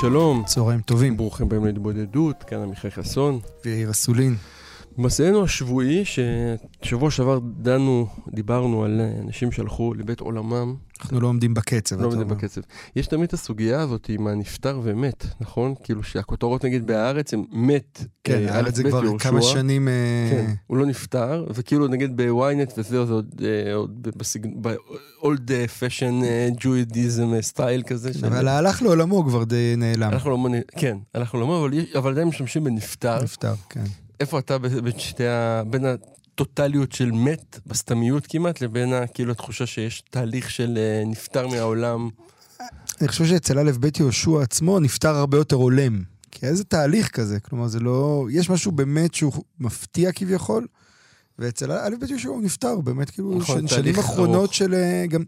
שלום, צהריים טובים. ברוכים הבאים להתבודדות, כאן עמיחי חסון. ויאיר אסולין. במסענו השבועי, ששבוע שעבר דנו, דיברנו על אנשים שהלכו לבית עולמם. אנחנו לא עומדים בקצב, לא עומדים בקצב. יש תמיד את הסוגיה הזאת עם הנפטר ומת, נכון? כאילו שהכותרות נגיד בהארץ הם מת. כן, אה, הארץ זה כבר. כמה שנים... אה, כן, הוא לא נפטר, וכאילו נגיד בוויינט וזה, זה עוד, אה, ב-old fashion Judaism סטייל כזה. של- אבל הלך לעולמו כבר די נעלם. הלך לעולמו, כן, הלך לעולמו, אבל עדיין משתמשים בנפטר. נפטר, כן. איפה אתה בין שתי ה... בין הטוטליות של מת, בסתמיות כמעט, לבין ה- כאילו התחושה שיש תהליך של אה, נפטר מהעולם. אני חושב שאצל א' ב' יהושע עצמו נפטר הרבה יותר הולם. כי איזה תהליך כזה, כלומר זה לא... יש משהו באמת שהוא מפתיע כביכול, ואצל א' ב' יהושע הוא נפטר, באמת כאילו, נכון, שנים אחרונות. של... אה, גם,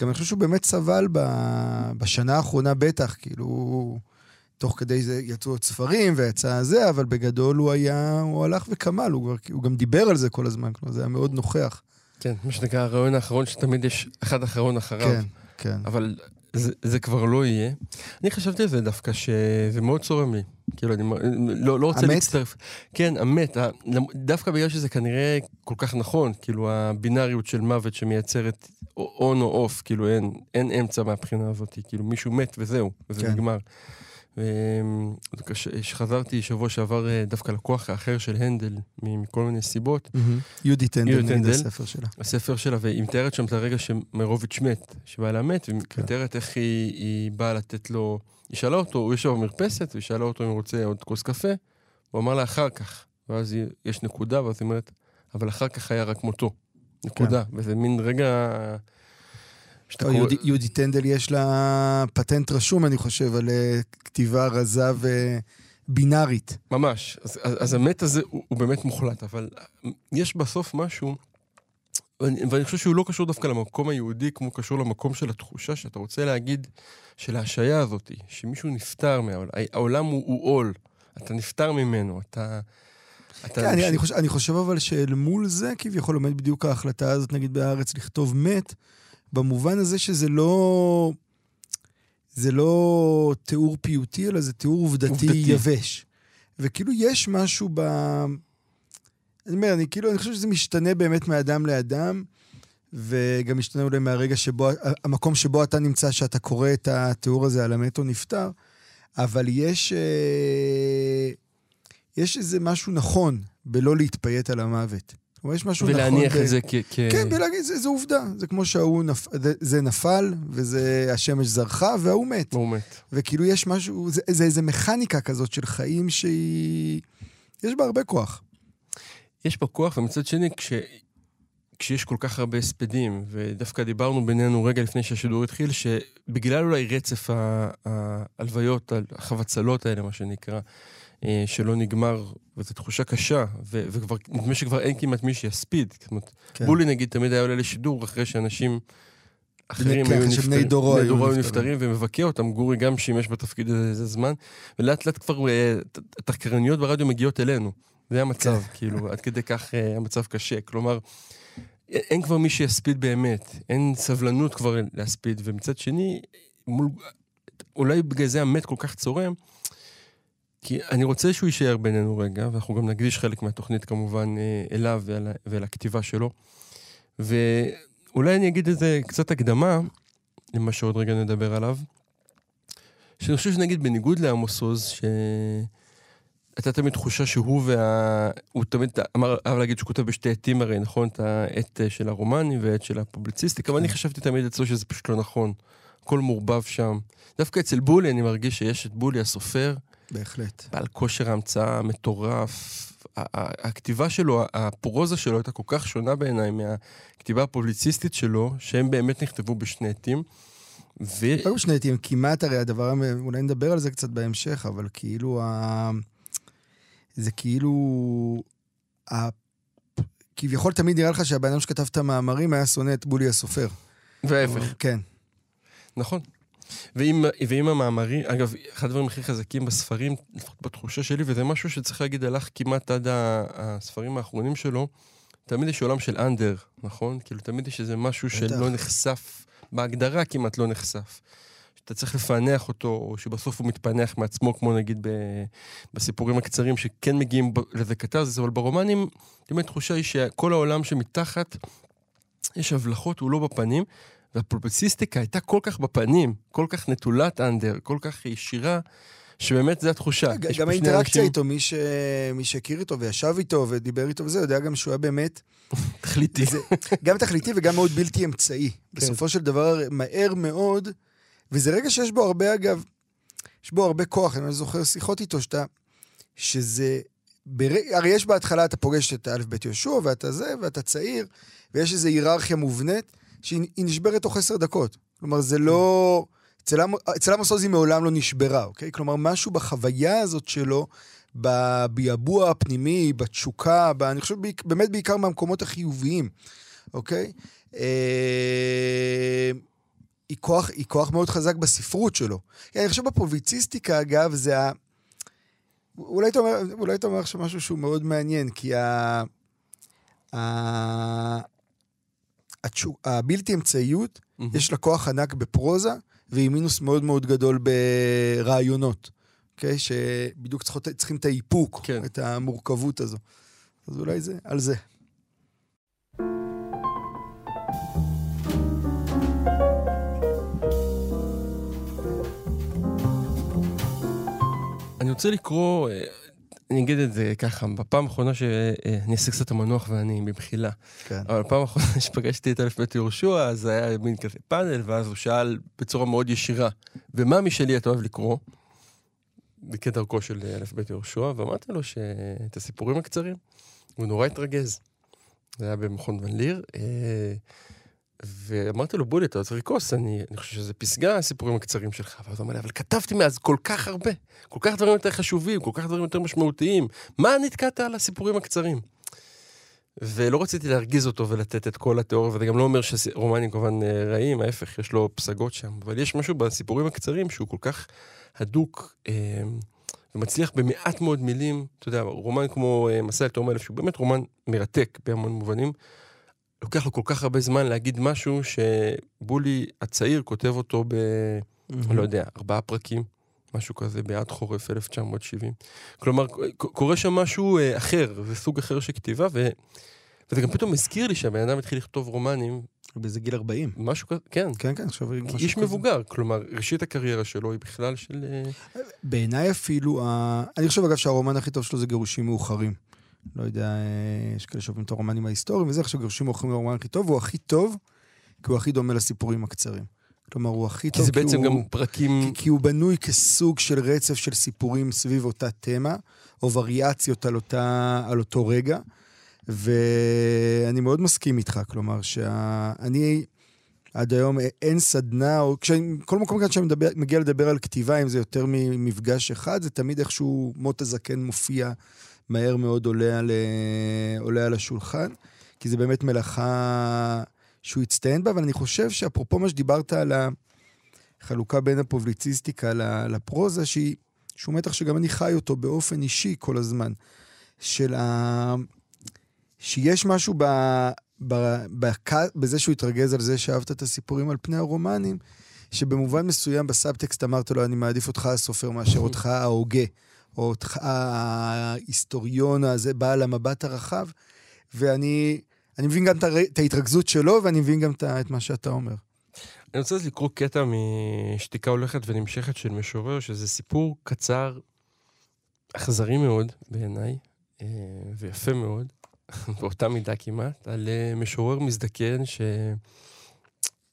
גם אני חושב שהוא באמת סבל ב... בשנה האחרונה בטח, כאילו... תוך כדי זה יצאו עוד ספרים ויצא זה, אבל בגדול הוא היה, הוא הלך וקמל, הוא, כבר, הוא גם דיבר על זה כל הזמן, כלומר זה היה מאוד נוכח. כן, מה שנקרא הרעיון האחרון, שתמיד יש אחד אחרון אחריו. כן, כן. אבל זה, זה כבר לא יהיה. אני חשבתי על זה דווקא, שזה מאוד צורם לי. כאילו, אני לא, לא רוצה המת? להצטרף. כן, המת. דווקא בגלל שזה כנראה כל כך נכון, כאילו, הבינאריות של מוות שמייצרת און או אוף, כאילו, אין, אין אמצע מהבחינה הזאת. כאילו, מישהו מת וזהו, וזה כן. נגמר. וכשחזרתי שבוע שעבר אה, דווקא לקוח האחר של הנדל, מכל מיני סיבות, יהודית הנדל, הנדל. הספר שלה. הספר שלה, והיא מתארת שם את הרגע שמרוביץ' מת, שבעלה מת, והיא כן. מתארת איך היא, באה לתת לו, היא שאלה אותו, הוא יושב במרפסת, והיא שאלה אותו אם הוא רוצה עוד כוס קפה, הוא אמר לה אחר כך, ואז יש נקודה, ואז היא אומרת, אבל אחר כך היה רק מותו. נקודה. וזה מין רגע... שאתה קורא- יהודי- יהודית הנדל יש לה פטנט רשום, אני חושב, על אה, כתיבה רזה ובינארית. ממש. אז, אז, המת הזה הוא, הוא באמת מוחלט, אבל יש בסוף משהו, ואני, ואני חושב שהוא לא קשור דווקא למקום היהודי, כמו קשור למקום של התחושה שאתה רוצה להגיד, של ההשעיה הזאת, שמישהו נפטר מהעולם, העולם הוא, הוא עול, אתה נפטר ממנו, אתה... אתה כן, אני, אני, חושב, אני חושב אבל שאל מול זה כביכול עומד בדיוק ההחלטה הזאת, נגיד בהארץ, לכתוב מת, במובן הזה שזה לא... זה לא תיאור פיוטי, אלא זה תיאור עובדתי, עובדתי. יבש. וכאילו יש משהו ב... אני אומר, אני כאילו, אני חושב שזה משתנה באמת מאדם לאדם, וגם משתנה אולי מהרגע שבו, המקום שבו אתה נמצא, שאתה קורא את התיאור הזה על המת או נפטר, אבל יש, אה, יש איזה משהו נכון בלא להתפייט על המוות. כלומר, יש משהו נכון... ולהניח את זה כ... כן, ולהגיד, זה, זה עובדה. זה כמו שההוא נפ... זה, נפל, וזה השמש זרחה, וההוא מת. הוא מת. וכאילו יש משהו, זה, זה איזה מכניקה כזאת של חיים שהיא... יש בה הרבה כוח. יש בה כוח, ומצד שני, כש... כשיש כל כך הרבה הספדים, ודווקא דיברנו בינינו רגע לפני שהשידור התחיל, שבגלל אולי רצף ההלוויות, החבצלות האלה, מה שנקרא, אה, שלא נגמר, וזו תחושה קשה, ו- וכבר, נדמה שכבר אין כמעט מי שיספיד. כן. בולי נגיד תמיד היה עולה לשידור אחרי שאנשים אחרים כן, היו נפטרים, בני דורו היו נפטרים. נפטרים, ומבכה אותם, גורי גם שימש בתפקיד הזה איזה זמן, ולאט לאט כבר אה, התחקרניות ברדיו מגיעות אלינו. זה המצב, כן. כאילו, עד כדי כך אה, המצב קשה. כלומר, אין- אין כבר מי שיספיד באמת, אין סבלנות כבר להספיד, ומצד שני, מול, אולי בגלל זה המת כל כך צורם, כי אני רוצה שהוא יישאר בינינו רגע, ואנחנו גם נקדיש חלק מהתוכנית כמובן אה, אליו ואל, ואל הכתיבה שלו. ואולי אני אגיד איזה קצת הקדמה, למה שעוד רגע נדבר עליו. שאני חושב שנגיד בניגוד לעמוס עוז, ש... הייתה תמיד תחושה שהוא וה... הוא תמיד אמר, אהב להגיד שהוא כותב בשתי עטים הרי, נכון? את העט אה, של הרומני והעט של הפובליציסטיקה, אבל אני חשבתי תמיד אצלו שזה פשוט לא נכון. הכל מעורבב שם. דווקא אצל בולי אני מרגיש שיש את בולי הסופר, בהחלט. בעל כושר ההמצאה מטורף. הכתיבה שלו, הפרוזה שלו הייתה כל כך שונה בעיניי מהכתיבה הפובליציסטית שלו, שהם באמת נכתבו בשני עטים. ו... לא בשני עתים, כמעט הרי הדבר, אולי נדבר על זה קצת בהמשך, אבל כאילו, ה... זה כאילו... ה... כביכול תמיד נראה לך שהבן אדם שכתב את המאמרים היה שונא את בולי הסופר. וההפך. כן. נכון. ועם, ועם המאמרים, אגב, אחד הדברים הכי חזקים בספרים, לפחות בתחושה שלי, וזה משהו שצריך להגיד, הלך כמעט עד הספרים האחרונים שלו, תמיד יש עולם של אנדר, נכון? כאילו, תמיד יש איזה משהו. שלא נחשף, בהגדרה כמעט לא נחשף. שאתה צריך לפענח אותו, או שבסוף הוא מתפענח מעצמו, כמו נגיד ב, בסיפורים הקצרים, שכן מגיעים לזה קטרזיס, אבל ברומנים, באמת התחושה היא שכל העולם שמתחת, יש הבלחות, הוא לא בפנים, והפובליציסטיקה הייתה כל כך בפנים, כל כך נטולת אנדר, כל כך ישירה, שבאמת זו התחושה. גם האינטראקציה אנשים- איתו, מי, ש... מי שהכיר איתו וישב איתו ודיבר איתו וזה, יודע גם שהוא היה באמת, תכליתי. זה, גם תכליתי וגם מאוד בלתי אמצעי. בסופו של דבר, מהר מאוד, וזה רגע שיש בו הרבה, אגב, יש בו הרבה כוח, אני זוכר שיחות איתו, שאתה, שזה, בר... הרי יש בהתחלה, אתה פוגש את א' ב' יהושע, ואתה זה, ואתה צעיר, ויש איזו היררכיה מובנית, שהיא היא נשברת תוך עשר דקות. כלומר, זה לא... אצל אצל עמוס עוז היא מעולם לא נשברה, אוקיי? כלומר, משהו בחוויה הזאת שלו, בביעבוע הפנימי, בתשוקה, ב... אני חושב באמת בעיקר מהמקומות החיוביים, אוקיי? אה, היא כוח, היא כוח מאוד חזק בספרות שלו. אני חושב בפובליציסטיקה, אגב, זה ה... אולי אתה אומר, אולי אתה אומר עכשיו משהו שהוא מאוד מעניין, כי ה... ה... התשו... הבלתי אמצעיות, מהמם. יש לה כוח ענק בפרוזה, והיא מינוס מאוד מאוד גדול ברעיונות, אוקיי? שבדיוק צריכות, צריכים את האיפוק, כן. את המורכבות הזו. אז אולי זה, על זה. אני רוצה לקרוא, אה, אני אגיד את זה ככה, בפעם האחרונה שאני אעשה קצת המנוח ואני, במחילה. כן. אבל בפעם האחרונה שפגשתי את א' ב' יהושע, אז היה מין כזה פאנל, ואז הוא שאל בצורה מאוד ישירה, ומה משלי אתה אוהב לקרוא? כדרכו של א' ב' יהושע, ואמרתי לו שאת הסיפורים הקצרים, הוא נורא התרגז. זה היה במכון ון ליר, אה, ואמרתי לו, בולי, אתה צריך לכעוס, אני, אני חושב שזה פסגה, הסיפורים הקצרים שלך. ואז הוא אמר לי, אבל כתבתי מאז כל כך הרבה, כל כך דברים יותר חשובים, כל כך דברים יותר משמעותיים. מה נתקעת על הסיפורים הקצרים? ולא רציתי להרגיז אותו ולתת את כל התיאוריה, וזה גם לא אומר שרומנים כמובן אה, רעים, ההפך, יש לו פסגות שם. אבל יש משהו בסיפורים הקצרים שהוא כל כך הדוק אה, ומצליח במעט מאוד מילים. אתה יודע, רומן כמו אה, מסע אל תום אלף, שהוא באמת רומן מרתק בהמון מובנים, לוקח לו כל כך הרבה זמן להגיד משהו שבולי הצעיר כותב אותו ב... אני לא יודע, ארבעה פרקים, משהו כזה, בעד חורף 1970. כלומר, קורה שם משהו אה, אחר, זה סוג אחר של כתיבה, ו... וזה גם פתאום הזכיר לי שהבן אדם התחיל לכתוב רומנים, באיזה גיל 40. משהו כזה, כן, כן, כן, עכשיו... איש כזה. מבוגר, כלומר, ראשית הקריירה שלו היא בכלל של... אה, בעיניי אפילו, ה... אני חושב אגב שהרומן הכי טוב שלו זה גירושים מאוחרים. לא יודע, אה, יש כאלה שאוהבים את הרומנים ההיסטוריים וזה, עכשיו גירושים מאוחרים הוא הרומן הכי טוב, הוא הכי טוב, כי הוא הכי דומה לסיפורים הקצרים. כלומר, הוא הכי כי טוב זה בעצם הוא... גם פרקים... כי, כי הוא בנוי כסוג של רצף של סיפורים סביב אותה תמה, או וריאציות על, אותה, על אותו רגע, ואני מאוד מסכים איתך, כלומר, שאני עד היום אין סדנה, או כשאני, כל מקום כאן שאני מדבר, מגיע לדבר על כתיבה, אם זה יותר ממפגש אחד, זה תמיד איכשהו מות הזקן מופיע מהר מאוד עולה על, עולה על השולחן, כי זה באמת מלאכה שהוא הצטיין בה, אבל אני חושב שאפרופו מה שדיברת על ה... חלוקה בין הפובליציסטיקה לפרוזה, שהיא, שהוא מתח שגם אני חי אותו באופן אישי כל הזמן, של ה... שיש משהו ב... ב... בק... בזה שהוא התרגז על זה שאהבת את הסיפורים על פני הרומנים, שבמובן מסוים בסאבטקסט אמרת לו, אני מעדיף אותך הסופר מאשר אותך ההוגה, או ההיסטוריון הזה, בעל המבט הרחב, ואני אני מבין גם את ההתרכזות שלו, ואני מבין גם את מה שאתה אומר. אני רוצה לקרוא קטע משתיקה הולכת ונמשכת של משורר, שזה סיפור קצר, אכזרי מאוד בעיניי, אה, ויפה מאוד, באותה מידה כמעט, על אה, משורר מזדקן, ש...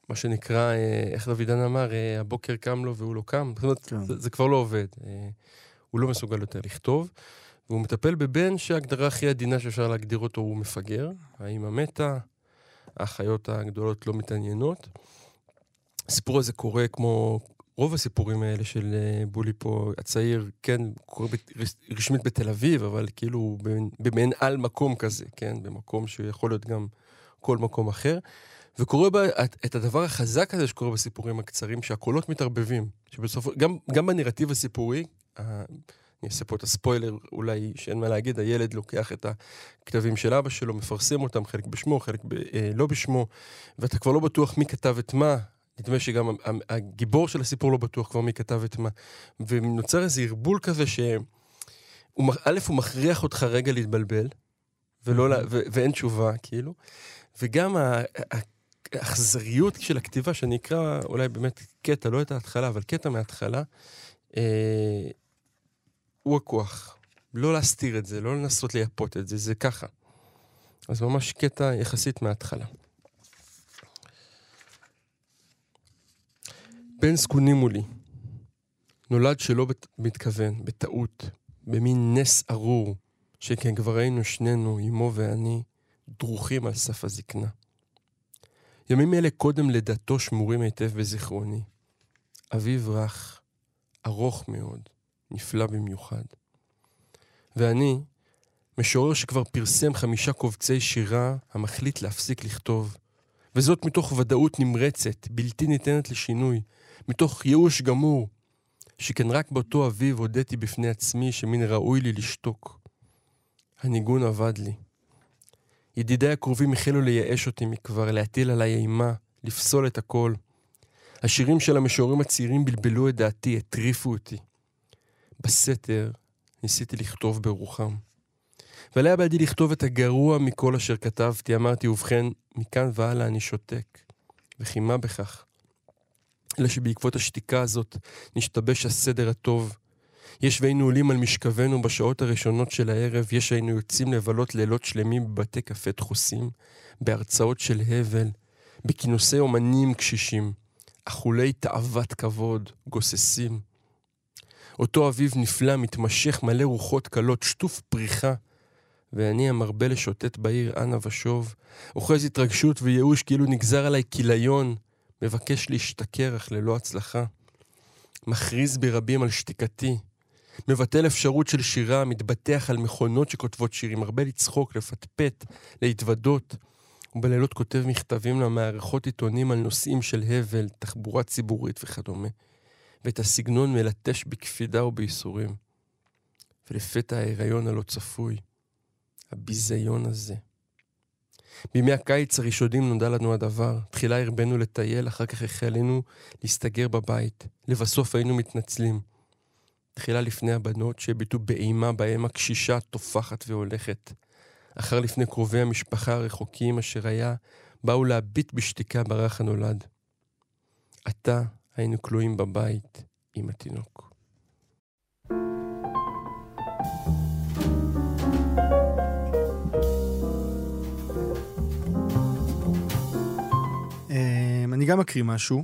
מה שנקרא, אה, איך דוידן אמר, הבוקר קם לו והוא לא קם. זאת אומרת, כן. זה, זה כבר לא עובד. הוא לא מסוגל יותר לכתוב, והוא מטפל בבן שההגדרה הכי עדינה שאפשר להגדיר אותו הוא מפגר. האמא מתה, האחיות הגדולות לא מתעניינות. הסיפור הזה קורה כמו רוב הסיפורים האלה של אה, בולי פה, הצעיר, כן, קורה רשמית בתל אביב, אבל כאילו במעין על מקום כזה, כן, במקום שיכול להיות גם כל מקום אחר. וקורה בה את הדבר החזק הזה שקורה בסיפורים הקצרים, שהקולות מתערבבים. שבסופו, גם, גם בנרטיב הסיפורי, אני אעשה פה את הספוילר, אולי שאין מה להגיד, הילד לוקח את הכתבים של אבא שלו, מפרסם אותם, חלק בשמו, חלק ב, אה, לא בשמו, ואתה כבר לא בטוח מי כתב את מה. נדמה שגם הגיבור של הסיפור לא בטוח כבר מי כתב את מה. ונוצר איזה ערבול כזה ש... א', הוא מכריח אותך רגע להתבלבל, ולא, ו- ואין תשובה, כאילו. וגם האכזריות של הכתיבה, שאני אקרא אולי באמת קטע, לא את ההתחלה, אבל קטע מההתחלה, אה, הוא הכוח. לא להסתיר את זה, לא לנסות לייפות את זה, זה ככה. אז ממש קטע יחסית מההתחלה. בן זקונים מולי. נולד שלא מתכוון, בטעות, במין נס ארור, שכן כבר היינו שנינו, אמו ואני, דרוכים על סף הזקנה. ימים אלה קודם לידתו שמורים היטב בזיכרוני. אביב רך, ארוך מאוד, נפלא במיוחד. ואני, משורר שכבר פרסם חמישה קובצי שירה המחליט להפסיק לכתוב, וזאת מתוך ודאות נמרצת, בלתי ניתנת לשינוי, מתוך ייאוש גמור, שכן רק באותו אביב הודיתי בפני עצמי שמן ראוי לי לשתוק. הניגון עבד לי. ידידיי הקרובים החלו לייאש אותי מכבר, להטיל עליי אימה, לפסול את הכל. השירים של המשוררים הצעירים בלבלו את דעתי, הטריפו אותי. בסתר ניסיתי לכתוב ברוחם. ועליה בידי לכתוב את הגרוע מכל אשר כתבתי, אמרתי, ובכן, מכאן והלאה אני שותק. וכי מה בכך? אלא שבעקבות השתיקה הזאת נשתבש הסדר הטוב. יש והיינו עולים על משכבנו בשעות הראשונות של הערב, יש היינו יוצאים לבלות לילות שלמים בבתי קפה דחוסים, בהרצאות של הבל, בכינוסי אומנים קשישים, אכולי תאוות כבוד, גוססים. אותו אביב נפלא, מתמשך, מלא רוחות קלות, שטוף פריחה, ואני המרבה לשוטט בעיר אנה ושוב, אוחז התרגשות וייאוש כאילו נגזר עליי כיליון, מבקש להשתכר אך ללא הצלחה. מכריז ברבים על שתיקתי, מבטל אפשרות של שירה, מתבטח על מכונות שכותבות שירים, הרבה לצחוק, לפטפט, להתוודות. ובלילות כותב מכתבים למערכות עיתונים על נושאים של הבל, תחבורה ציבורית וכדומה. ואת הסגנון מלטש בקפידה ובייסורים. ולפתע ההיריון הלא צפוי, הביזיון הזה. בימי הקיץ הראשונים נודע לנו הדבר. תחילה הרבנו לטייל, אחר כך החלנו להסתגר בבית. לבסוף היינו מתנצלים. תחילה לפני הבנות שהביטו באימה בהם הקשישה טופחת והולכת. אחר לפני קרובי המשפחה הרחוקים אשר היה, באו להביט בשתיקה ברך הנולד. עתה היינו כלואים בבית עם התינוק. אמ, אני גם אקריא משהו.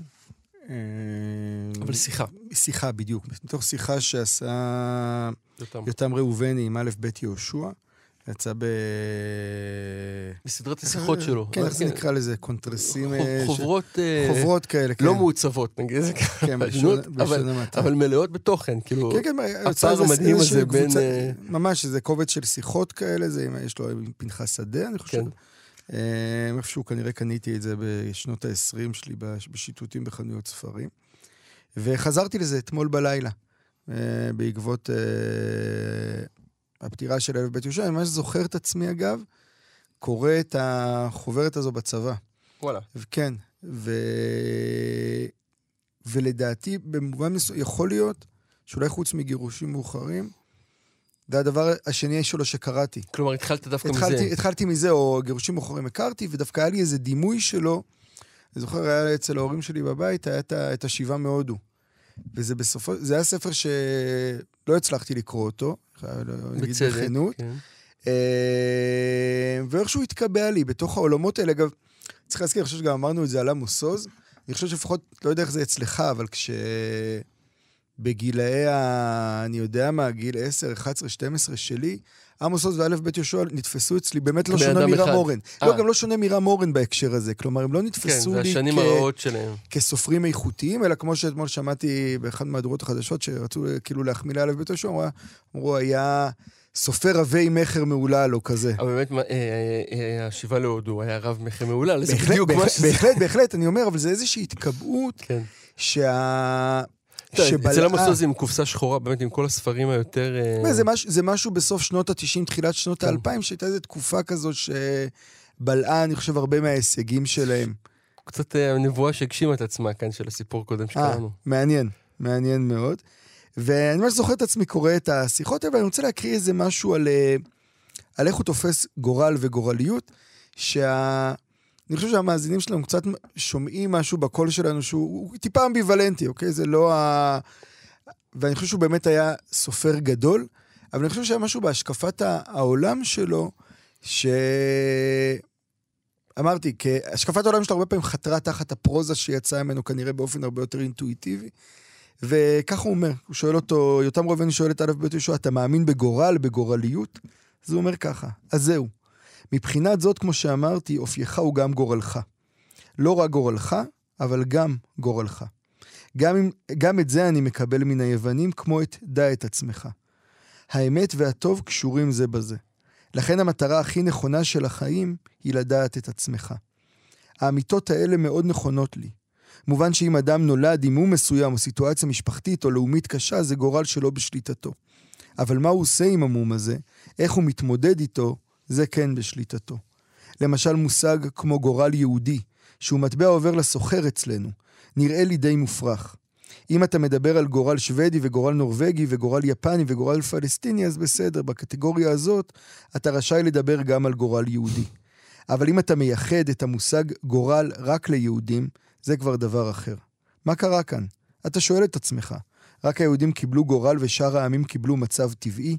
אבל שיחה. שיחה, בדיוק. מתוך שיחה שעשה יותם ראובני עם א' ב' יהושע. יצא ב... בסדרת השיחות שלו. כן, איך זה נקרא לזה? קונטרסים... חוברות... חוברות כאלה, כן. לא מעוצבות, נגיד זה ככה. כן. אבל מלאות בתוכן, כאילו... כן, כן, הפער המדהים הזה בין... ממש, זה קובץ של שיחות כאלה, יש לו פנחס שדה, אני חושב. כן. איפשהו כנראה קניתי את זה בשנות ה-20 שלי, בשיטוטים בחנויות ספרים. וחזרתי לזה אתמול בלילה, בעקבות הפטירה של אלף בית יהושע, אני ממש זוכר את עצמי, אגב, קורא את החוברת הזו בצבא. וואלה. כן, ו... ולדעתי, במובן מסוים, יכול להיות שאולי חוץ מגירושים מאוחרים, זה הדבר השני שלו שקראתי. כלומר, התחלת דווקא התחלתי, מזה. התחלתי מזה, או גירושים מאוחרים הכרתי, ודווקא היה לי איזה דימוי שלו. אני זוכר, היה אצל ההורים שלי בבית, היה את השיבה מהודו. וזה בסופו, זה היה ספר שלא הצלחתי לקרוא אותו, נגיד בכנות. כן. ואיכשהו התקבע לי בתוך העולמות האלה. אגב, צריך להזכיר, אני חושב שגם אמרנו את זה על עמוס עוז. אני חושב שלפחות, לא יודע איך זה אצלך, אבל כש... בגילאי ה... אני יודע מה, גיל 10, 11, 12 שלי, עמוס עוז ואלף בית יהושע נתפסו אצלי, באמת לא שונה מרם אחד. אורן. אה. לא, גם לא שונה מרם אורן בהקשר הזה. כלומר, הם לא כן, נתפסו זה לי כ... שלהם. כסופרים איכותיים, אלא כמו שאתמול שמעתי באחת מהדורות החדשות, שרצו כאילו להחמיא לאלף בית יהושע, אמרו, היה סופר רבי מכר מהולל או כזה. אבל באמת, אה, אה, אה, השיבה להודו היה רב מכר מהולל, זה בדיוק מה שזה. בהחלט, בהחלט, אני אומר, אבל זה איזושהי התקבעות כן. שה... יודע, אצל עמוס שבלעה... עוז עם קופסה שחורה, באמת עם כל הספרים היותר... אה, זה, מש, זה משהו בסוף שנות ה-90, תחילת שנות כן. ה-2000, שהייתה איזו תקופה כזו שבלעה, אני חושב, הרבה מההישגים שלהם. קצת אה, הנבואה שהגשימה את עצמה כאן של הסיפור הקודם אה, שקראנו. מעניין, מעניין מאוד. ואני ממש זוכר את עצמי קורא את השיחות האלה, ואני רוצה להקריא איזה משהו על, אה, על איך הוא תופס גורל וגורליות, שה... אני חושב שהמאזינים שלנו קצת שומעים משהו בקול שלנו שהוא הוא טיפה אמביוולנטי, אוקיי? זה לא ה... ואני חושב שהוא באמת היה סופר גדול, אבל אני חושב שהיה משהו בהשקפת העולם שלו, ש... אמרתי, השקפת העולם שלו הרבה פעמים חתרה תחת הפרוזה שיצאה ממנו כנראה באופן הרבה יותר אינטואיטיבי. וככה הוא אומר, הוא שואל אותו, יותם ראובני שואל את א' ב' יהושע, אתה מאמין בגורל, בגורליות? אז הוא אומר ככה, אז זהו. מבחינת זאת, כמו שאמרתי, אופייך הוא גם גורלך. לא רק גורלך, אבל גם גורלך. גם, אם, גם את זה אני מקבל מן היוונים, כמו את דע את עצמך. האמת והטוב קשורים זה בזה. לכן המטרה הכי נכונה של החיים היא לדעת את עצמך. האמיתות האלה מאוד נכונות לי. מובן שאם אדם נולד עם מום מסוים או סיטואציה משפחתית או לאומית קשה, זה גורל שלא בשליטתו. אבל מה הוא עושה עם המום הזה, איך הוא מתמודד איתו, זה כן בשליטתו. למשל מושג כמו גורל יהודי, שהוא מטבע עובר לסוחר אצלנו, נראה לי די מופרך. אם אתה מדבר על גורל שוודי וגורל נורבגי וגורל יפני וגורל פלסטיני, אז בסדר, בקטגוריה הזאת אתה רשאי לדבר גם על גורל יהודי. אבל אם אתה מייחד את המושג גורל רק ליהודים, זה כבר דבר אחר. מה קרה כאן? אתה שואל את עצמך, רק היהודים קיבלו גורל ושאר העמים קיבלו מצב טבעי?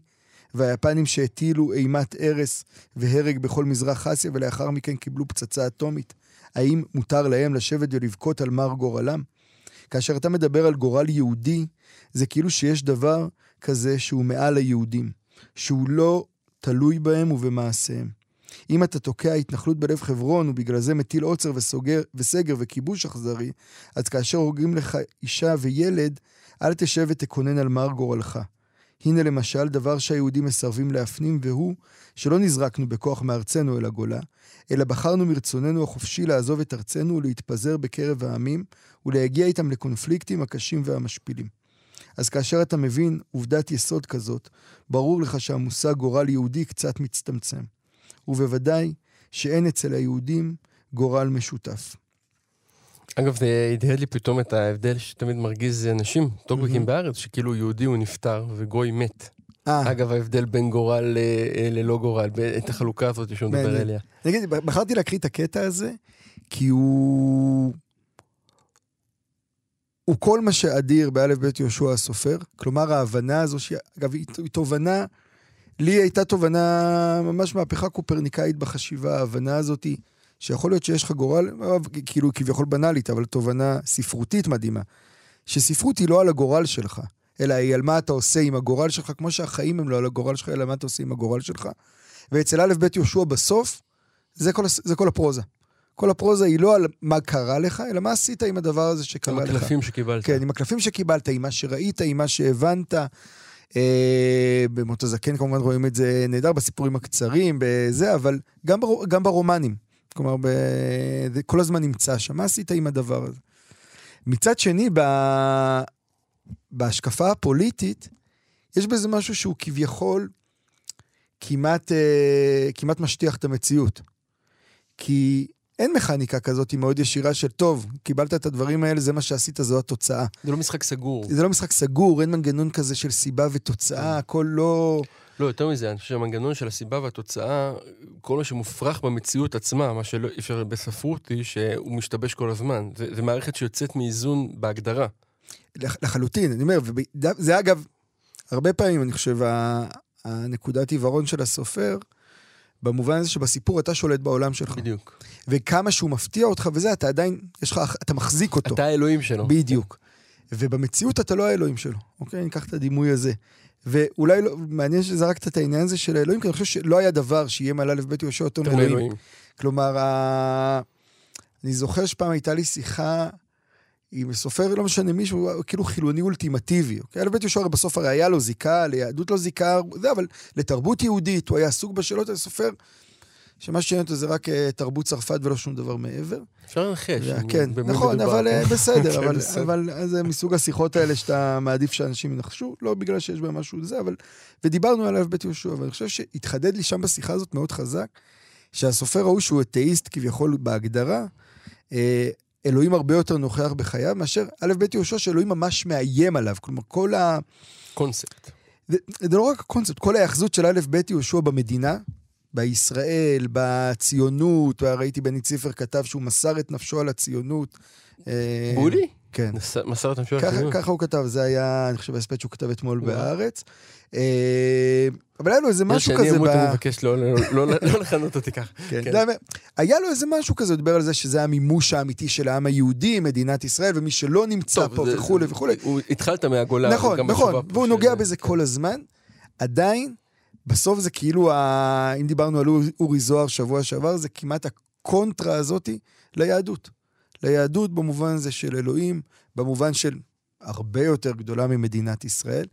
והיפנים שהטילו אימת הרס והרג בכל מזרח אסיה ולאחר מכן קיבלו פצצה אטומית, האם מותר להם לשבת ולבכות על מר גורלם? כאשר אתה מדבר על גורל יהודי, זה כאילו שיש דבר כזה שהוא מעל היהודים, שהוא לא תלוי בהם ובמעשיהם. אם אתה תוקע התנחלות בלב חברון ובגלל זה מטיל עוצר וסוגר, וסגר וכיבוש אכזרי, אז כאשר הורגים לך אישה וילד, אל תשב ותקונן על מר גורלך. הנה למשל דבר שהיהודים מסרבים להפנים, והוא שלא נזרקנו בכוח מארצנו אל הגולה, אלא בחרנו מרצוננו החופשי לעזוב את ארצנו ולהתפזר בקרב העמים, ולהגיע איתם לקונפליקטים הקשים והמשפילים. אז כאשר אתה מבין עובדת יסוד כזאת, ברור לך שהמושג גורל יהודי קצת מצטמצם. ובוודאי שאין אצל היהודים גורל משותף. אגב, זה הדהד לי פתאום את ההבדל שתמיד מרגיז אנשים, טוקבקים מהמם. בארץ, שכאילו יהודי הוא נפטר וגוי מת. אה, אגב, ההבדל בין גורל אה, אה, ללא גורל, ב- את החלוקה הזאת שהוא מדבר. עליה. נגיד, בחרתי להקריא את הקטע הזה, כי הוא... הוא כל מה שאדיר באלף בית יהושע הסופר, כלומר ההבנה הזו, שהיא, אגב, היא, היא תובנה, לי הייתה תובנה, ממש מהפכה קופרניקאית בחשיבה, ההבנה הזאת היא שיכול להיות שיש לך גורל, כאילו כביכול בנאלית, אבל תובנה ספרותית מדהימה, שספרות היא לא על הגורל שלך, אלא היא על מה אתה עושה עם הגורל שלך, כמו שהחיים הם לא על הגורל שלך, אלא מה אתה עושה עם הגורל שלך. ואצל א' ב' יהושע בסוף, זה כל, זה כל הפרוזה. כל הפרוזה היא לא על מה קרה לך, אלא מה עשית עם הדבר הזה עם שקרה לך. הקלפים שקיבלת. כן, עם הקלפים שקיבלת, עם מה שראית, עם מה שהבנת. אה, במות הזקן כמובן רואים את זה נהדר בסיפורים הקצרים, בזה, אבל גם, בר, גם ברומנים. כלומר, ב, זה כל הזמן נמצא שם. מה עשית עם הדבר הזה? מצד שני, ב, בהשקפה הפוליטית, יש בזה משהו שהוא כביכול כמעט, אה, כמעט משטיח את המציאות. כי אין מכניקה כזאת מאוד ישירה של, טוב, קיבלת את הדברים האלה, זה מה שעשית, זו התוצאה. זה לא משחק סגור. זה לא משחק סגור, אין מנגנון כזה של סיבה ותוצאה, הכל לא... לא, יותר מזה, אני חושב שהמנגנון של הסיבה והתוצאה, כל מה שמופרך במציאות עצמה, מה שלא אפשר בספרות, היא שהוא משתבש כל הזמן. זה, זה מערכת שיוצאת מאיזון בהגדרה. לח- לחלוטין, אני אומר, וזה אגב, הרבה פעמים, אני חושב, הנקודת עיוורון של הסופר, במובן הזה שבסיפור אתה שולט בעולם שלך. בדיוק. וכמה שהוא מפתיע אותך וזה, אתה עדיין, יש לך, אתה מחזיק אותו. אתה האלוהים שלו. בדיוק. ובמציאות אתה לא האלוהים שלו, אוקיי? ניקח את הדימוי הזה. ואולי לא, מעניין שזרקת את העניין הזה של האלוהים, כי אני חושב שלא היה דבר שיהיה מעלה לבית יהושע יותר מאלוהים. אלוהים. כלומר, ה... אני זוכר שפעם הייתה לי שיחה עם סופר, לא משנה, מישהו כאילו חילוני אולטימטיבי. אוקיי? אלף בית יהושע הרי בסוף הרי היה לו זיקה, ליהדות לא זיקה, זה, אבל לתרבות יהודית, הוא היה עסוק בשאלות, היה סופר שמה שעניין אותו זה רק אה, תרבות צרפת ולא שום דבר מעבר. אפשר לנחש. כן, נכון, אבל. אה, בסדר, כן, אבל- בסדר. אבל זה מסוג השיחות האלה שאתה מעדיף שאנשים ינחשו, לא בגלל שיש בהם משהו זה, אבל... ודיברנו עליו בית יהושע, ואני חושב שהתחדד לי שם בשיחה הזאת מאוד חזק, שהסופר ההוא שהוא אתאיסט כביכול בהגדרה, אה, אלוהים הרבה יותר נוכח בחייו מאשר א' בית יהושע שאלוהים ממש מאיים עליו. כלומר, כל ה... קונספט. זה, זה לא רק הקונספט, כל ההיאחזות של א' ב' יהושע במדינה, בישראל, בציונות, ראיתי בני ציפר כתב שהוא מסר את נפשו על הציונות. אה, בולי? כן. מסר את המשל ככה, ככה הוא כתב, זה היה, אני חושב, ההספד שהוא כתב אתמול. בהארץ. אה, אבל היה לו איזה משהו כזה אמות, ב... אני מבקש לא- לא לא- לא לכנות אותי ככה. כן. כן. היה לו איזה משהו כזה, הוא דיבר על זה שזה המימוש האמיתי של העם היהודי, מדינת ישראל, ומי שלא נמצא פה וכולי וכולי. הוא- התחלת מהגולה. נכון, נכון, והוא נוגע בזה כל הזמן. עדיין, בסוף זה כאילו, ה... אם דיברנו על אורי- זוהר שבוע שעבר, זה כמעט הקונטרה הזאתי ליהדות. ליהדות במובן הזה של אלוהים, במובן של הרבה יותר גדולה ממדינת ישראל.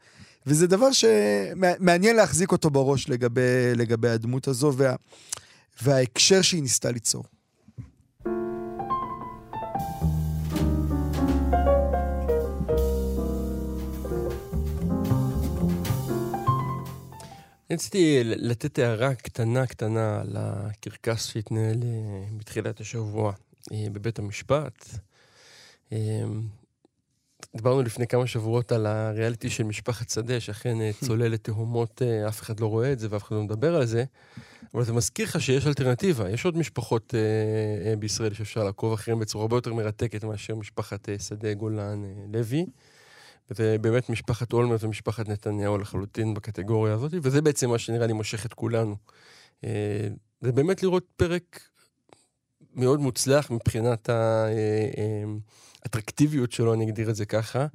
וזה דבר שמעניין להחזיק אותו בראש לגבי, לגבי הדמות הזו וה... וההקשר שהיא ניסתה ליצור. רציתי לתת הערה קטנה קטנה על הקרקס שהתנהל אה, בתחילת השבוע אה, בבית המשפט. אה, דיברנו לפני כמה שבועות על הריאליטי של משפחת שדה, שאכן צולל לתהומות, אף אחד לא רואה את זה ואף אחד לא מדבר על זה, אבל זה מזכיר לך שיש אלטרנטיבה. יש עוד משפחות בישראל שאפשר לעקוב אחריהן בצורה הרבה יותר מרתקת מאשר משפחת שדה גולן לוי. וזה באמת משפחת אולמרט ומשפחת נתניהו לחלוטין בקטגוריה הזאת, וזה בעצם מה שנראה לי מושך את כולנו. אה, זה באמת לראות פרק מאוד מוצלח מבחינת האטרקטיביות שלו, אני אגדיר את זה ככה,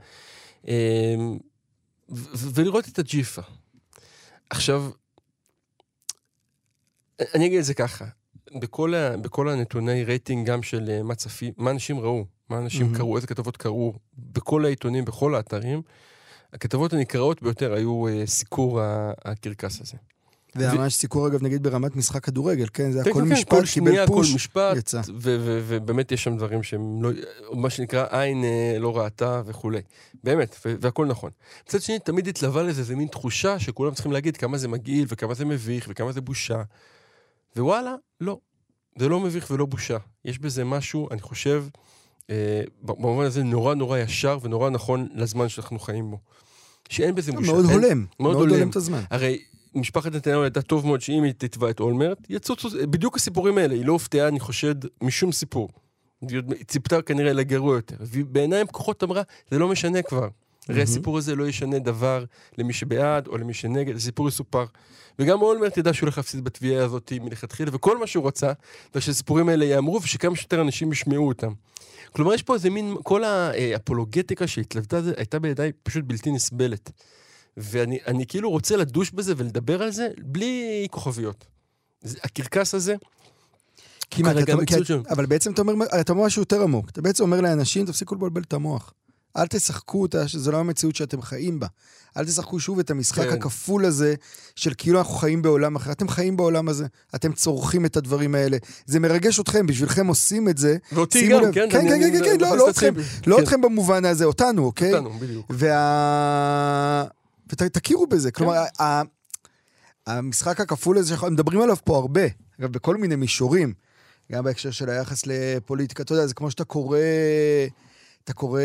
אה, ולראות את הג'יפה. עכשיו, אני אגיד את זה ככה, בכל, בכל הנתוני רייטינג גם של אה, מה צפי, מה אנשים ראו, מה אנשים מהמם. קראו, איזה כתבות קראו, בכל העיתונים, בכל האתרים, הכתבות הנקראות ביותר היו אה, סיקור הקרקס הזה. זה ממש סיקור, אגב, נגיד ברמת משחק כדורגל, כן? זה כן, הכל כן, כן, משפט, כל שנייה, קיבל כל פוש, משפט, יצא. ובאמת יש שם דברים שהם לא, מה שנקרא עין אה, לא ראתה וכולי. באמת, והכל נכון. מצד שני, תמיד התלווה לזה איזה מין תחושה שכולם צריכים להגיד כמה זה מגעיל וכמה זה מביך וכמה זה בושה. ווואלה, לא. זה לא מביך ולא בושה. יש בזה משהו, אני חושב, במובן הזה נורא נורא ישר ונורא נכון לזמן שאנחנו חיים בו. שאין בזה בושה. מאוד אין- הולם, מאוד מאוד הולם. את הזמן. הרי משפחת נתניהו ידעה טוב מאוד שאם היא תתבע את אולמרט, יצוצו, בדיוק הסיפורים האלה, היא לא הופתעה, אני חושד, משום סיפור. היא ציפתה כנראה לגרוע יותר. ובעיניים פקוחות אמרה, זה לא משנה כבר. הרי. הסיפור הזה לא ישנה דבר למי שבעד או למי שנגד, הסיפור יסופר. וגם אולמרט ידע שהוא הולך להפסיד בתביעה הזאת מלכתחילה, וכל מה שהוא רצה, זה שהסיפורים האלה ייאמרו ושכמה שיותר אנשים ישמעו אותם. כלומר, יש פה איזה מין, כל האפולוגטיקה שהתלוותה, זה הייתה בידיי פשוט בלתי נסבלת. ואני אני כאילו רוצה לדוש בזה ולדבר על זה בלי כוכביות. הקרקס הזה, כמעט, אתה- כי-. אבל בעצם אתה אומר, אתה אומר משהו יותר עמוק. אתה בעצם אומר לאנשים, תפסיקו לבלבל את המוח. אל תשחקו אותה, שזו לא המציאות שאתם חיים בה. אל תשחקו שוב את המשחק כן. הכפול הזה, של כאילו אנחנו חיים בעולם אחר. אתם חיים בעולם הזה, אתם צורכים את הדברים האלה. זה מרגש אתכם, בשבילכם עושים את זה. ואותי גם, לב. כן? כן, אני- כן, אני כן, כן, לא, מכניס לא את עצמי אתכם. ב- לא כן, אתכם במובן הזה, אותנו, אוקיי? אותנו, בדיוק. וה... ותכירו בזה. כלומר, ה- המשחק הכפול הזה שאנחנו מדברים עליו פה הרבה, אגב, בכל מיני מישורים, גם בהקשר של היחס לפוליטיקה, אתה יודע, זה כמו שאתה קורא, אתה קורא,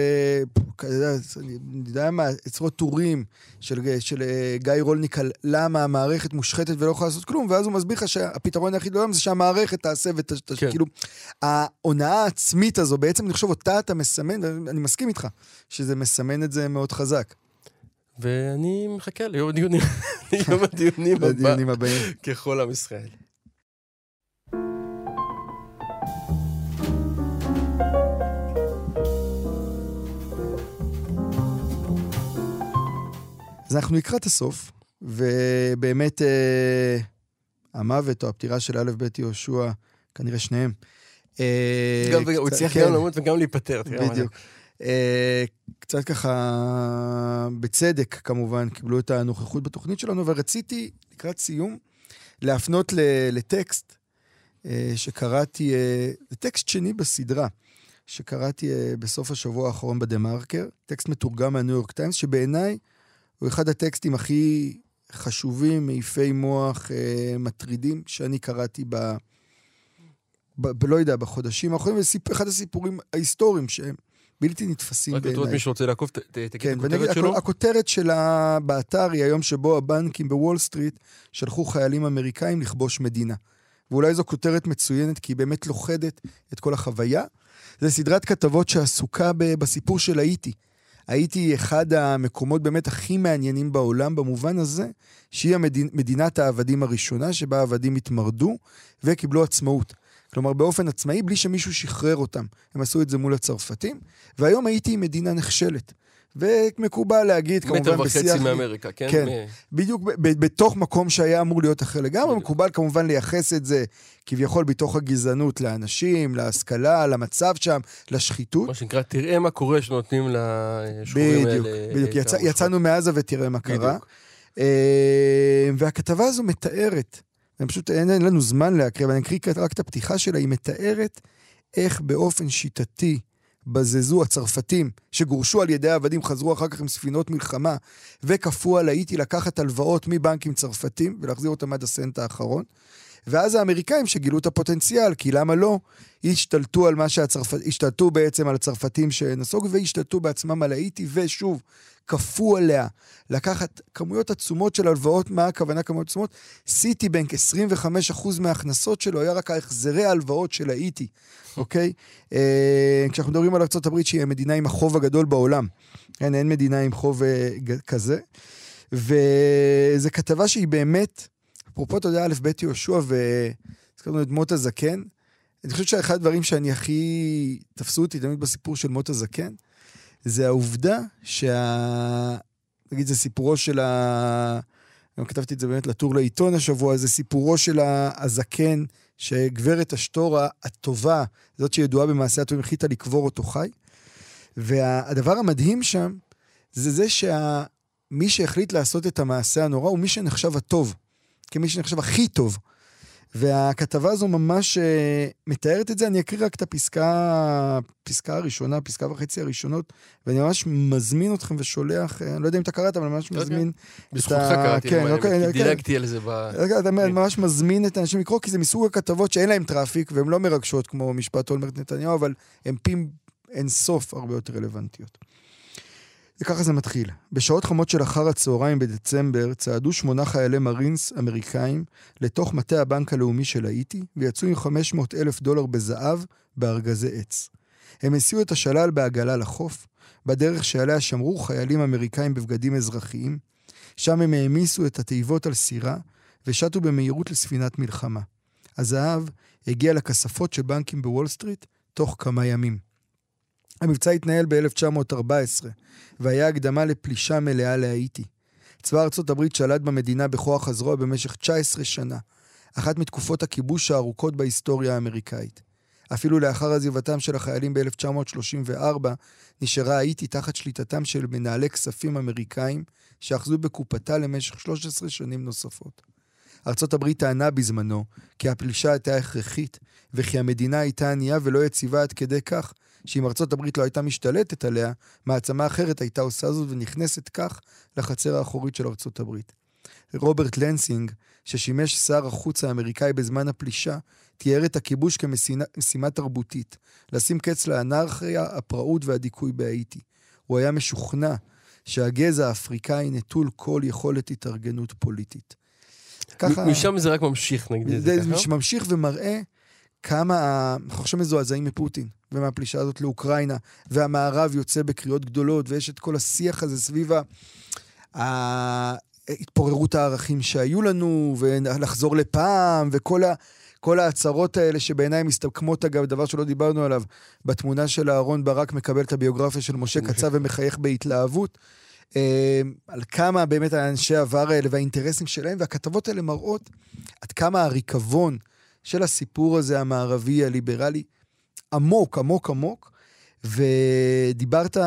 אני יודע מה, עשרות טורים של, של אה, גיא רולניק על למה המערכת מושחתת ולא יכולה לעשות כלום, ואז הוא מסביר לך שהפתרון היחיד לעולם זה שהמערכת תעשה ות... כן. כאילו, ההונאה העצמית הזו, בעצם אני חושב אותה אתה מסמן, אני מסכים איתך, שזה מסמן את זה מאוד חזק. ואני מחכה ליום הדיונים, ליום הדיונים הבא, הבאים. ככל עם ישראל. אז אנחנו לקראת הסוף, ובאמת אה, המוות או הפטירה של א' ב' יהושע, כנראה שניהם. אה, גם וגם, הוא קצת- הצליח כן. גם למות וגם להיפטר. בדיוק. אה, קצת ככה, בצדק כמובן, קיבלו את הנוכחות בתוכנית שלנו, ורציתי, לקראת סיום, להפנות ל- לטקסט אה, שקראתי, אה, זה טקסט שני בסדרה, שקראתי אה, בסוף השבוע האחרון בדה-מרקר, טקסט מתורגם מהניו יורק טיימס, שבעיניי הוא אחד הטקסטים הכי חשובים, מעיפי מוח, אה, מטרידים, שאני קראתי ב... ב... ב... לא יודע, בחודשים האחרונים. אחד הסיפורים ההיסטוריים שהם בלתי נתפסים רק לטובת בעיניי. מי שרוצה לעקוב, תגיד כן, את הכותרת שלו. הכ- הכותרת שלה באתר היא היום שבו הבנקים בוול סטריט שלחו חיילים אמריקאים לכבוש מדינה. ואולי זו כותרת מצוינת, כי היא באמת לוכדת את כל החוויה. זו סדרת כתבות שעסוקה בסיפור של האיטי. האיטי היא אחד המקומות באמת הכי מעניינים בעולם, במובן הזה שהיא המדינ... מדינת העבדים הראשונה, שבה העבדים התמרדו וקיבלו עצמאות. כלומר, באופן עצמאי, בלי שמישהו שחרר אותם. הם עשו את זה מול הצרפתים, והיום האיטי היא מדינה נחשלת. ומקובל להגיד, מטר כמובן, וחצי בשיח... מאמריקה, כן? כן. מ- בדיוק ב- בתוך מקום שהיה אמור להיות אחר לגמרי, בדיוק. מקובל כמובן לייחס את זה כביכול בתוך הגזענות לאנשים, להשכלה, למצב שם, לשחיתות. מה שנקרא, תראה מה קורה שנותנים לשחורים האלה. בדיוק, בדיוק. את יצא. יצאנו מעזה ותראה מה קרה. בדיוק. אה, והכתבה הזו מתארת, פשוט, אין, אין לנו זמן להקריא, אבל אני אקריא רק את הפתיחה שלה, היא מתארת איך באופן שיטתי בזזו הצרפתים, שגורשו על ידי העבדים, חזרו אחר כך עם ספינות מלחמה, וכפו על האיטי לקחת הלוואות מבנקים צרפתים ולהחזיר אותם עד הסנט האחרון. ואז האמריקאים שגילו את הפוטנציאל, כי למה לא, השתלטו על מה שהצרפת... השתלטו בעצם על הצרפתים שנסוגו והשתלטו בעצמם על האיטי, ושוב, כפו עליה לקחת כמויות עצומות של הלוואות, מה הכוונה כמויות עצומות? סיטי בנק, 25% מההכנסות שלו היה רק החזרי ההלוואות של האיטי, אוקיי? אה, כשאנחנו מדברים על ארה"ב שהיא המדינה עם החוב הגדול בעולם, כן, אין מדינה עם חוב אה, כזה. וזו כתבה שהיא באמת, אפרופו, אתה יודע, א' ב' יהושע, והזכרנו את מוטה זקן, אני חושב שאחד הדברים שאני הכי תפסו אותי תמיד בסיפור של מוטה זקן, זה העובדה שה... נגיד, זה סיפורו של ה... גם כתבתי את זה באמת לטור לעיתון השבוע, זה סיפורו של הזקן, שגברת אשתורה הטובה, זאת שידועה במעשה הטובים, החליטה לקבור אותו חי. והדבר המדהים שם, זה זה שמי שהחליט לעשות את המעשה הנורא הוא מי שנחשב הטוב, כמי שנחשב הכי טוב. והכתבה הזו ממש אה, מתארת את זה, אני אקריא רק את הפסקה, הפסקה הראשונה, פסקה וחצי הראשונות, ואני ממש מזמין אתכם ושולח, אה, אני לא יודע אם אתה קראת, אבל אני ממש כן, מזמין בזכותך ה- קראתי, כן, אוקיי, אוקיי. דילגתי על זה ב... רגע, אתה כן. ממש מזמין את האנשים לקרוא, כי זה מסוג הכתבות שאין להם traffic, והן לא מרגשות כמו משפט אולמרט נתניהו, אבל הן פי אין סוף הרבה יותר רלוונטיות. וככה זה מתחיל. בשעות חמות של אחר הצהריים בדצמבר צעדו שמונה חיילי מרינס אמריקאים לתוך מטה הבנק הלאומי של האיטי, ויצאו עם 500 אלף דולר בזהב בארגזי עץ. הם הסיעו את השלל בעגלה לחוף, בדרך שעליה שמרו חיילים אמריקאים בבגדים אזרחיים, שם הם העמיסו את התיבות על סירה, ושטו במהירות לספינת מלחמה. הזהב הגיע לכספות של בנקים בוול סטריט תוך כמה ימים. המבצע התנהל ב-1914, והיה הקדמה לפלישה מלאה להאיטי. צבא ארצות הברית שלט במדינה בכוח הזרוע במשך 19 שנה, אחת מתקופות הכיבוש הארוכות בהיסטוריה האמריקאית. אפילו לאחר עזיבתם של החיילים ב-1934, נשארה האיטי תחת שליטתם של מנהלי כספים אמריקאים, שאחזו בקופתה למשך 13 שנים נוספות. ארצות הברית טענה בזמנו כי הפלישה הייתה הכרחית, וכי המדינה הייתה ענייה ולא יציבה עד כדי כך, שאם ארצות הברית לא הייתה משתלטת עליה, מעצמה אחרת הייתה עושה זאת ונכנסת כך לחצר האחורית של ארצות הברית. רוברט לנסינג, ששימש שר החוץ האמריקאי בזמן הפלישה, תיאר את הכיבוש כמשימה תרבותית, לשים קץ לאנרכיה, הפראות והדיכוי בהאיטי. הוא היה משוכנע שהגזע האפריקאי נטול כל יכולת התארגנות פוליטית. ככה... משם זה רק ממשיך, נגיד זה זה ככה. שממשיך ומראה כמה, אנחנו עכשיו מזועזעים מפוטין ומהפלישה הזאת לאוקראינה, והמערב יוצא בקריאות גדולות, ויש את כל השיח הזה סביב התפוררות הערכים שהיו לנו, ולחזור לפעם, וכל ה... כל ההצהרות האלה שבעיניי מסתכמות, אגב, דבר שלא דיברנו עליו, בתמונה של אהרון ברק מקבל את הביוגרפיה של משה קצב ומחייך בהתלהבות. אה, על כמה באמת האנשי העבר האלה והאינטרסים שלהם, והכתבות האלה מראות עד כמה הריקבון של הסיפור הזה, המערבי, הליברלי, עמוק, עמוק, עמוק. ודיברת,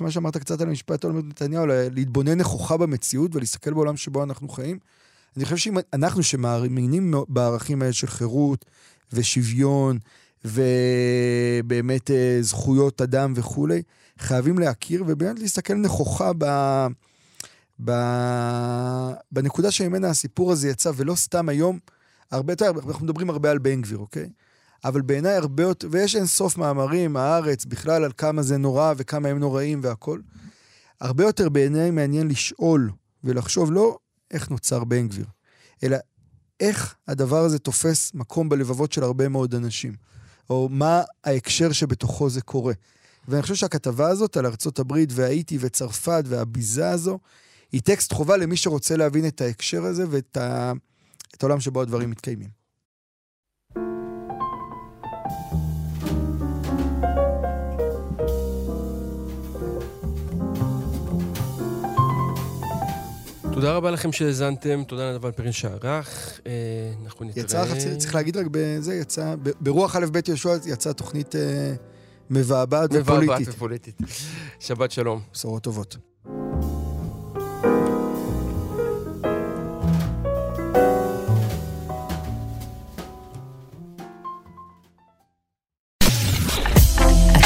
מה שאמרת קצת על המשפט העולמי נתניהו, להתבונן נכוחה במציאות ולהסתכל בעולם שבו אנחנו חיים. אני חושב שאם אנחנו שמאמינים בערכים האלה של חירות ושוויון ובאמת אה, זכויות אדם וכולי, חייבים להכיר ובאמת להסתכל נכוחה ב... ב... בנקודה שממנה הסיפור הזה יצא, ולא סתם היום, הרבה יותר, אנחנו מדברים הרבה על בן גביר, אוקיי? אבל בעיניי הרבה יותר, ויש אין סוף מאמרים, הארץ, בכלל על כמה זה נורא וכמה הם נוראים והכול. הרבה יותר בעיניי מעניין לשאול ולחשוב לא איך נוצר בן גביר, אלא איך הדבר הזה תופס מקום בלבבות של הרבה מאוד אנשים, או מה ההקשר שבתוכו זה קורה. ואני חושב שהכתבה הזאת על ארצות הברית והאיטי וצרפת והביזה הזו, היא טקסט חובה למי שרוצה להבין את ההקשר הזה ואת ה... העולם שבו הדברים מתקיימים. תודה רבה לכם שהאזנתם, תודה לדבר פרין שערך. אה, אנחנו נתראה... יצא, צריך להגיד רק בזה, יצא, ברוח א' ב' יהושע יצאה תוכנית אה, מבעבעת ופוליטית. מבעבעת ופוליטית. שבת שלום. בשורות טובות.